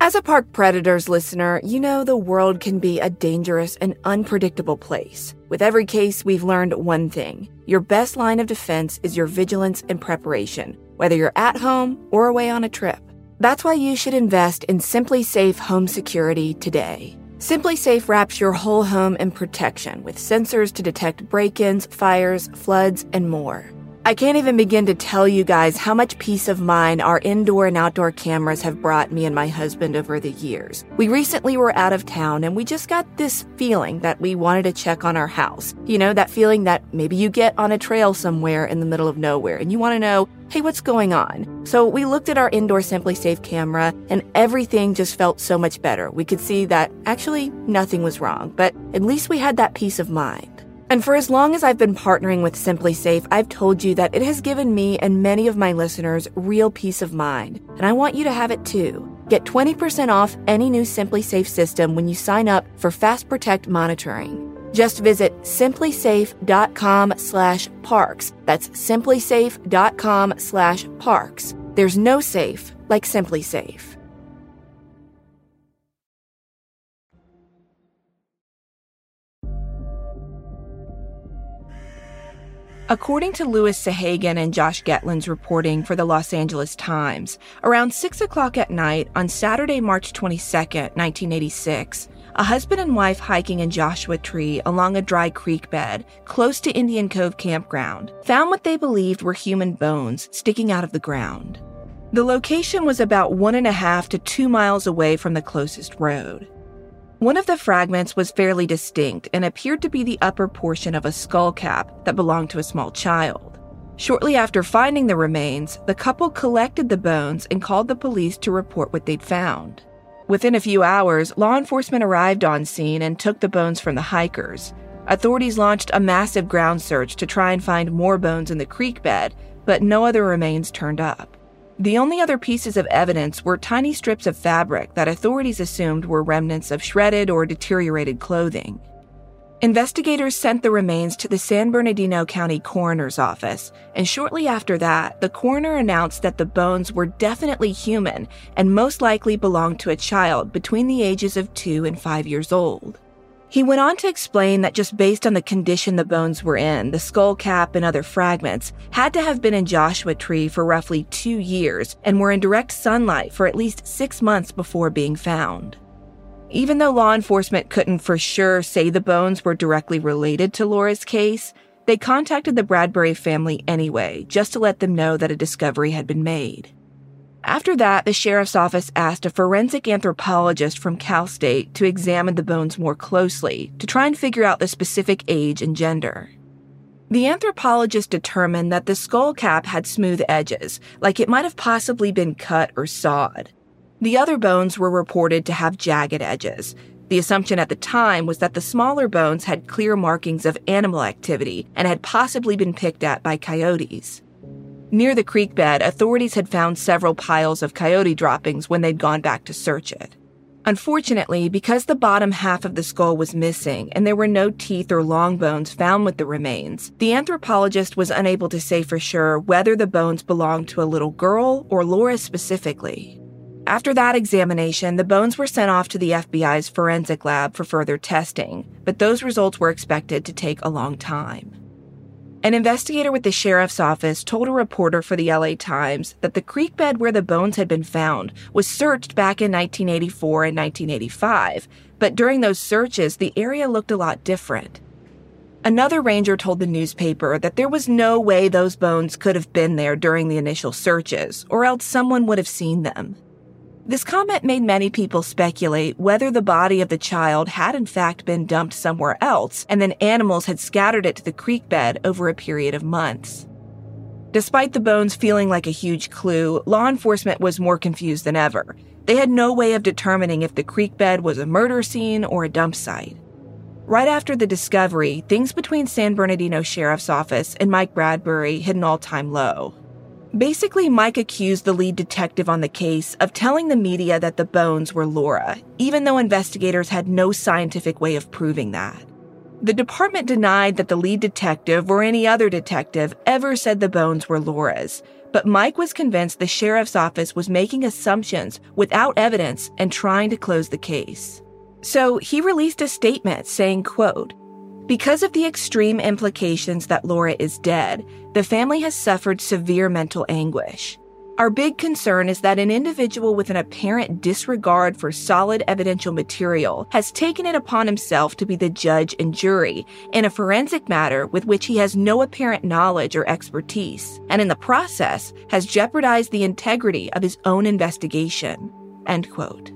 As a Park Predators listener, you know the world can be a dangerous and unpredictable place. With every case, we've learned one thing. Your best line of defense is your vigilance and preparation, whether you're at home or away on a trip. That's why you should invest in SimpliSafe Home Security today. SimpliSafe wraps your whole home in protection with sensors to detect break ins, fires, floods, and more. I can't even begin to tell you guys how much peace of mind our indoor and outdoor cameras have brought me and my husband over the years. We recently were out of town and we just got this feeling that we wanted to check on our house. You know, that feeling that maybe you get on a trail somewhere in the middle of nowhere and you want to know, hey, what's going on? So we looked at our indoor SimpliSafe camera and everything just felt so much better. We could see that actually nothing was wrong, but at least we had that peace of mind. And for as long as I've been partnering with SimpliSafe, I've told you that it has given me and many of my listeners real peace of mind, and I want you to have it too. Get 20% off any new SimpliSafe system when you sign up for Fast Protect monitoring. Just visit simplisafe.com slash parks. That's simplisafe.com slash parks. There's no safe like SimpliSafe. According to Louis Sahagun and Josh Getlin's reporting for the Los Angeles Times, around 6 o'clock at night on Saturday, March 22, 1986, a husband and wife hiking in Joshua Tree along a dry creek bed close to Indian Cove Campground found what they believed were human bones sticking out of the ground. The location was about one and a half to two miles away from the closest road. One of the fragments was fairly distinct and appeared to be the upper portion of a skull cap that belonged to a small child. Shortly after finding the remains, the couple collected the bones and called the police to report what they'd found. Within a few hours, law enforcement arrived on scene and took the bones from the hikers. Authorities launched a massive ground search to try and find more bones in the creek bed, but no other remains turned up. The only other pieces of evidence were tiny strips of fabric that authorities assumed were remnants of shredded or deteriorated clothing. Investigators sent the remains to the San Bernardino County Coroner's Office, and shortly after that, the coroner announced that the bones were definitely human and most likely belonged to a child between the ages of two and five years old. He went on to explain that just based on the condition the bones were in, the skull cap and other fragments had to have been in Joshua Tree for roughly two years and were in direct sunlight for at least six months before being found. Even though law enforcement couldn't for sure say the bones were directly related to Laura's case, they contacted the Bradbury family anyway, just to let them know that a discovery had been made. After that, the sheriff's office asked a forensic anthropologist from Cal State to examine the bones more closely to try and figure out the specific age and gender. The anthropologist determined that the skull cap had smooth edges, like it might have possibly been cut or sawed. The other bones were reported to have jagged edges. The assumption at the time was that the smaller bones had clear markings of animal activity and had possibly been picked at by coyotes. Near the creek bed, authorities had found several piles of coyote droppings when they'd gone back to search it. Unfortunately, because the bottom half of the skull was missing and there were no teeth or long bones found with the remains, the anthropologist was unable to say for sure whether the bones belonged to a little girl or Laura specifically. After that examination, the bones were sent off to the FBI's forensic lab for further testing, but those results were expected to take a long time. An investigator with the sheriff's office told a reporter for the LA Times that the creek bed where the bones had been found was searched back in 1984 and 1985, but during those searches, the area looked a lot different. Another ranger told the newspaper that there was no way those bones could have been there during the initial searches, or else someone would have seen them. This comment made many people speculate whether the body of the child had in fact been dumped somewhere else and then animals had scattered it to the creek bed over a period of months. Despite the bones feeling like a huge clue, law enforcement was more confused than ever. They had no way of determining if the creek bed was a murder scene or a dump site. Right after the discovery, things between San Bernardino Sheriff's Office and Mike Bradbury hit an all time low. Basically, Mike accused the lead detective on the case of telling the media that the bones were Laura, even though investigators had no scientific way of proving that. The department denied that the lead detective or any other detective ever said the bones were Laura's, but Mike was convinced the sheriff's office was making assumptions without evidence and trying to close the case. So he released a statement saying, quote, because of the extreme implications that Laura is dead, the family has suffered severe mental anguish. Our big concern is that an individual with an apparent disregard for solid evidential material has taken it upon himself to be the judge and jury in a forensic matter with which he has no apparent knowledge or expertise, and in the process has jeopardized the integrity of his own investigation. End quote.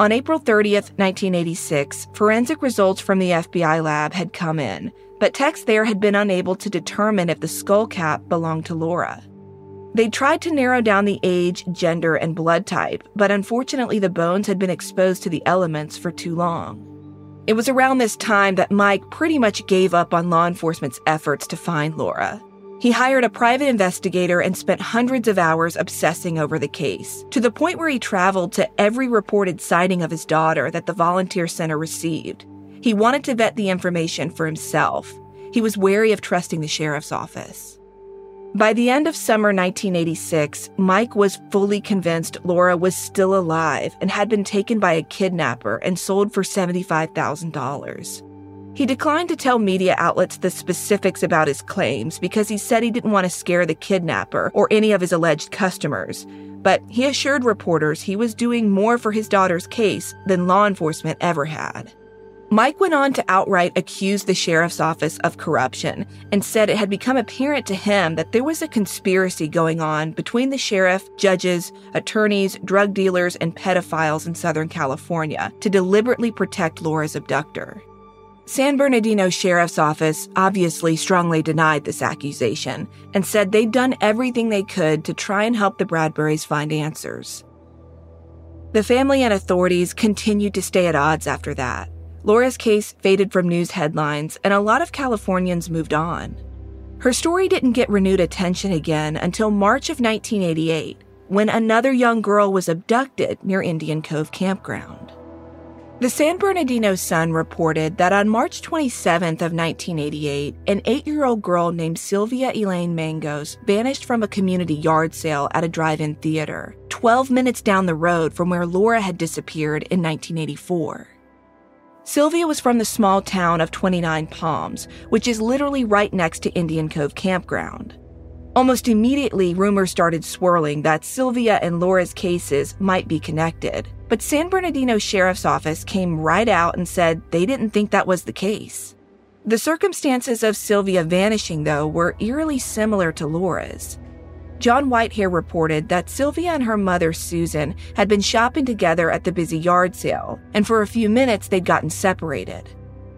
On April 30th, 1986, forensic results from the FBI lab had come in, but techs there had been unable to determine if the skull cap belonged to Laura. They tried to narrow down the age, gender, and blood type, but unfortunately the bones had been exposed to the elements for too long. It was around this time that Mike pretty much gave up on law enforcement's efforts to find Laura. He hired a private investigator and spent hundreds of hours obsessing over the case, to the point where he traveled to every reported sighting of his daughter that the volunteer center received. He wanted to vet the information for himself. He was wary of trusting the sheriff's office. By the end of summer 1986, Mike was fully convinced Laura was still alive and had been taken by a kidnapper and sold for $75,000. He declined to tell media outlets the specifics about his claims because he said he didn't want to scare the kidnapper or any of his alleged customers. But he assured reporters he was doing more for his daughter's case than law enforcement ever had. Mike went on to outright accuse the sheriff's office of corruption and said it had become apparent to him that there was a conspiracy going on between the sheriff, judges, attorneys, drug dealers, and pedophiles in Southern California to deliberately protect Laura's abductor. San Bernardino Sheriff's Office obviously strongly denied this accusation and said they'd done everything they could to try and help the Bradburys find answers. The family and authorities continued to stay at odds after that. Laura's case faded from news headlines, and a lot of Californians moved on. Her story didn't get renewed attention again until March of 1988, when another young girl was abducted near Indian Cove Campground. The San Bernardino Sun reported that on March 27th of 1988, an 8-year-old girl named Sylvia Elaine Mangos vanished from a community yard sale at a drive-in theater, 12 minutes down the road from where Laura had disappeared in 1984. Sylvia was from the small town of 29 Palms, which is literally right next to Indian Cove Campground. Almost immediately, rumors started swirling that Sylvia and Laura's cases might be connected. But San Bernardino Sheriff's Office came right out and said they didn't think that was the case. The circumstances of Sylvia vanishing, though, were eerily similar to Laura's. John Whitehair reported that Sylvia and her mother, Susan, had been shopping together at the busy yard sale, and for a few minutes they'd gotten separated.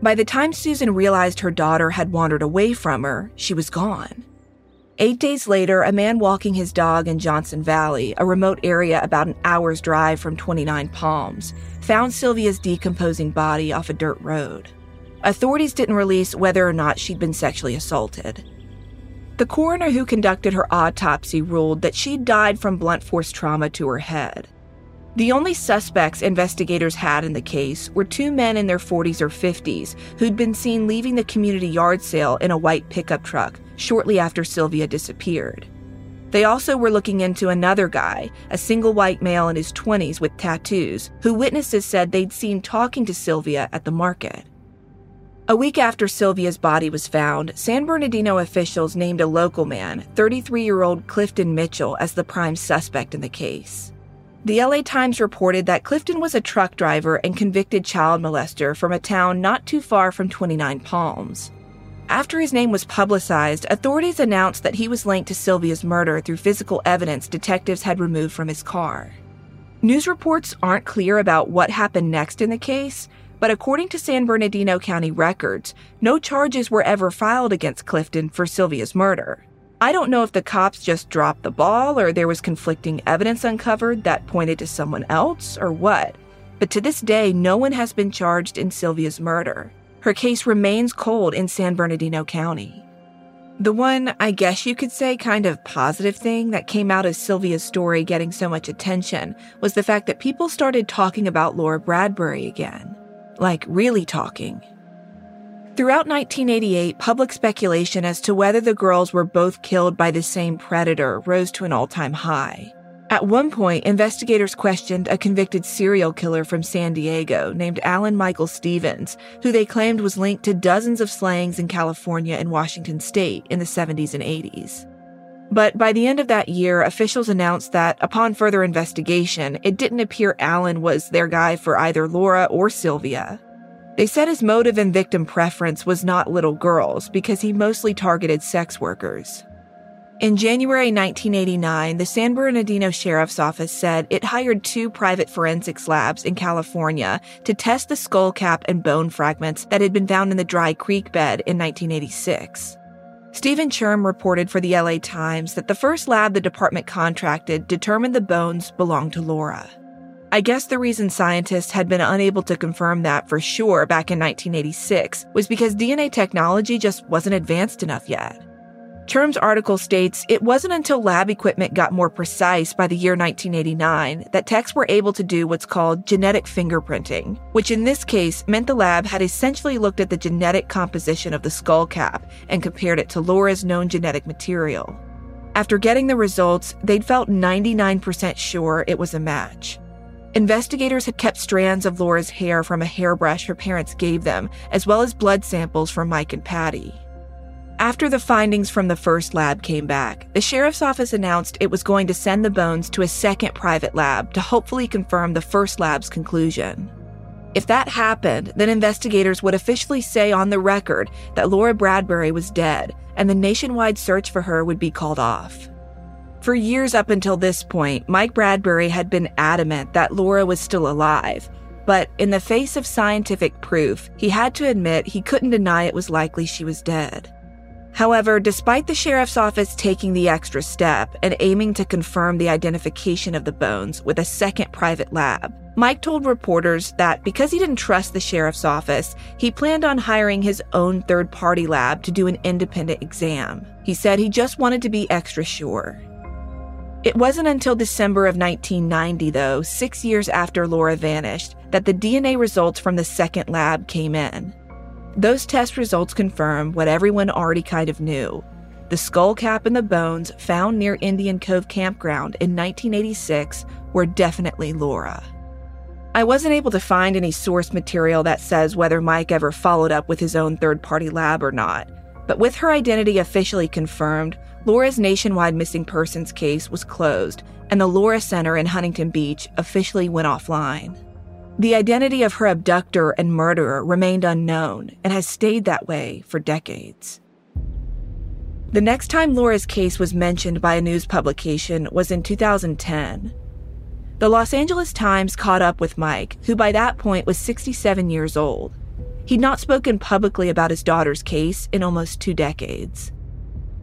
By the time Susan realized her daughter had wandered away from her, she was gone. Eight days later, a man walking his dog in Johnson Valley, a remote area about an hour's drive from 29 Palms, found Sylvia's decomposing body off a dirt road. Authorities didn't release whether or not she'd been sexually assaulted. The coroner who conducted her autopsy ruled that she'd died from blunt force trauma to her head. The only suspects investigators had in the case were two men in their 40s or 50s who'd been seen leaving the community yard sale in a white pickup truck shortly after Sylvia disappeared. They also were looking into another guy, a single white male in his 20s with tattoos, who witnesses said they'd seen talking to Sylvia at the market. A week after Sylvia's body was found, San Bernardino officials named a local man, 33 year old Clifton Mitchell, as the prime suspect in the case. The LA Times reported that Clifton was a truck driver and convicted child molester from a town not too far from 29 Palms. After his name was publicized, authorities announced that he was linked to Sylvia's murder through physical evidence detectives had removed from his car. News reports aren't clear about what happened next in the case, but according to San Bernardino County records, no charges were ever filed against Clifton for Sylvia's murder. I don't know if the cops just dropped the ball or there was conflicting evidence uncovered that pointed to someone else or what, but to this day, no one has been charged in Sylvia's murder. Her case remains cold in San Bernardino County. The one, I guess you could say, kind of positive thing that came out of Sylvia's story getting so much attention was the fact that people started talking about Laura Bradbury again. Like, really talking. Throughout 1988, public speculation as to whether the girls were both killed by the same predator rose to an all time high. At one point, investigators questioned a convicted serial killer from San Diego named Alan Michael Stevens, who they claimed was linked to dozens of slayings in California and Washington state in the 70s and 80s. But by the end of that year, officials announced that upon further investigation, it didn't appear Alan was their guy for either Laura or Sylvia. They said his motive and victim preference was not little girls because he mostly targeted sex workers. In January 1989, the San Bernardino Sheriff's Office said it hired two private forensics labs in California to test the skull cap and bone fragments that had been found in the dry creek bed in 1986. Stephen Churm reported for the LA Times that the first lab the department contracted determined the bones belonged to Laura. I guess the reason scientists had been unable to confirm that for sure back in 1986 was because DNA technology just wasn't advanced enough yet. Churm's article states it wasn't until lab equipment got more precise by the year 1989 that techs were able to do what's called genetic fingerprinting, which in this case meant the lab had essentially looked at the genetic composition of the skull cap and compared it to Laura's known genetic material. After getting the results, they'd felt 99% sure it was a match. Investigators had kept strands of Laura's hair from a hairbrush her parents gave them, as well as blood samples from Mike and Patty. After the findings from the first lab came back, the sheriff's office announced it was going to send the bones to a second private lab to hopefully confirm the first lab's conclusion. If that happened, then investigators would officially say on the record that Laura Bradbury was dead, and the nationwide search for her would be called off. For years up until this point, Mike Bradbury had been adamant that Laura was still alive, but in the face of scientific proof, he had to admit he couldn't deny it was likely she was dead. However, despite the sheriff's office taking the extra step and aiming to confirm the identification of the bones with a second private lab, Mike told reporters that because he didn't trust the sheriff's office, he planned on hiring his own third party lab to do an independent exam. He said he just wanted to be extra sure. It wasn't until December of 1990, though, six years after Laura vanished, that the DNA results from the second lab came in. Those test results confirm what everyone already kind of knew. The skull cap and the bones found near Indian Cove Campground in 1986 were definitely Laura. I wasn't able to find any source material that says whether Mike ever followed up with his own third party lab or not, but with her identity officially confirmed, Laura's nationwide missing persons case was closed, and the Laura Center in Huntington Beach officially went offline. The identity of her abductor and murderer remained unknown and has stayed that way for decades. The next time Laura's case was mentioned by a news publication was in 2010. The Los Angeles Times caught up with Mike, who by that point was 67 years old. He'd not spoken publicly about his daughter's case in almost two decades.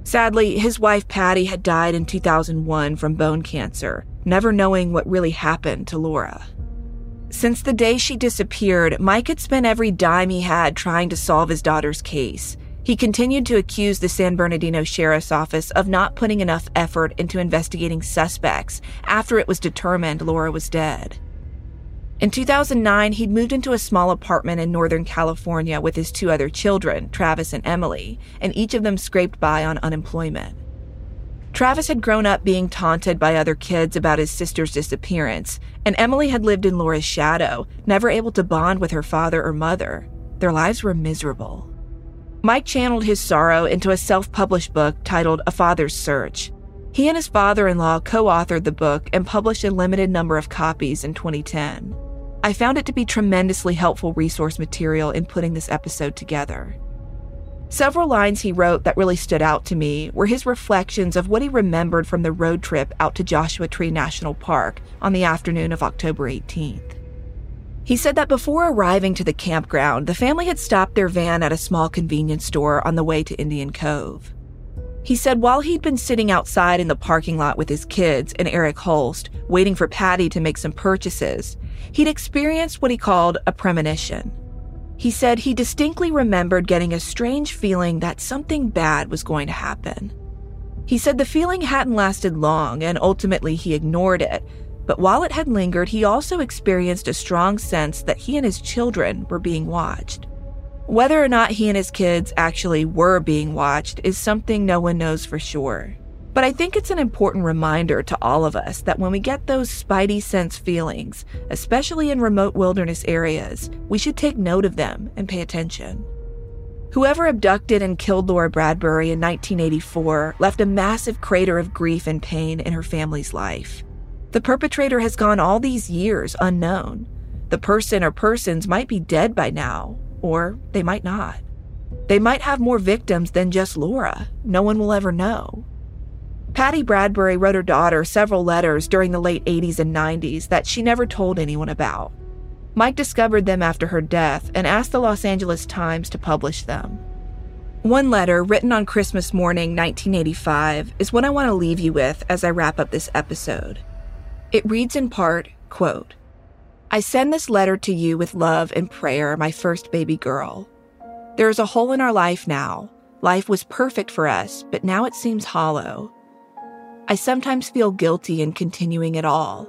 Sadly, his wife Patty had died in 2001 from bone cancer, never knowing what really happened to Laura. Since the day she disappeared, Mike had spent every dime he had trying to solve his daughter's case. He continued to accuse the San Bernardino Sheriff's Office of not putting enough effort into investigating suspects after it was determined Laura was dead. In 2009, he'd moved into a small apartment in Northern California with his two other children, Travis and Emily, and each of them scraped by on unemployment. Travis had grown up being taunted by other kids about his sister's disappearance, and Emily had lived in Laura's shadow, never able to bond with her father or mother. Their lives were miserable. Mike channeled his sorrow into a self published book titled A Father's Search. He and his father in law co authored the book and published a limited number of copies in 2010. I found it to be tremendously helpful resource material in putting this episode together. Several lines he wrote that really stood out to me were his reflections of what he remembered from the road trip out to Joshua Tree National Park on the afternoon of October 18th. He said that before arriving to the campground, the family had stopped their van at a small convenience store on the way to Indian Cove. He said while he'd been sitting outside in the parking lot with his kids and Eric Holst, waiting for Patty to make some purchases, he'd experienced what he called a premonition. He said he distinctly remembered getting a strange feeling that something bad was going to happen. He said the feeling hadn't lasted long and ultimately he ignored it, but while it had lingered, he also experienced a strong sense that he and his children were being watched. Whether or not he and his kids actually were being watched is something no one knows for sure. But I think it's an important reminder to all of us that when we get those spidey sense feelings, especially in remote wilderness areas, we should take note of them and pay attention. Whoever abducted and killed Laura Bradbury in 1984 left a massive crater of grief and pain in her family's life. The perpetrator has gone all these years unknown. The person or persons might be dead by now, or they might not. They might have more victims than just Laura. No one will ever know. Patty Bradbury wrote her daughter several letters during the late 80s and 90s that she never told anyone about. Mike discovered them after her death and asked the Los Angeles Times to publish them. One letter, written on Christmas morning 1985, is what I want to leave you with as I wrap up this episode. It reads in part, quote, I send this letter to you with love and prayer, my first baby girl. There is a hole in our life now. Life was perfect for us, but now it seems hollow. I sometimes feel guilty in continuing it all.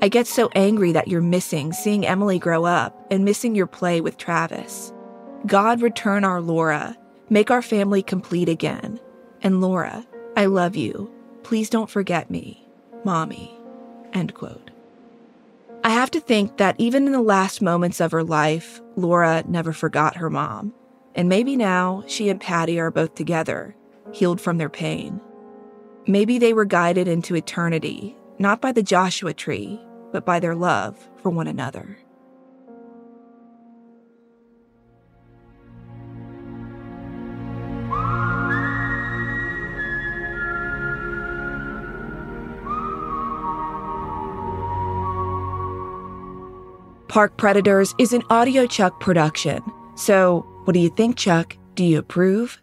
I get so angry that you're missing seeing Emily grow up and missing your play with Travis. God return our Laura, make our family complete again. And Laura, I love you. Please don't forget me. Mommy. End quote. I have to think that even in the last moments of her life, Laura never forgot her mom. And maybe now she and Patty are both together, healed from their pain. Maybe they were guided into eternity, not by the Joshua tree, but by their love for one another. Park Predators is an audiochuck production. So, what do you think, Chuck? Do you approve?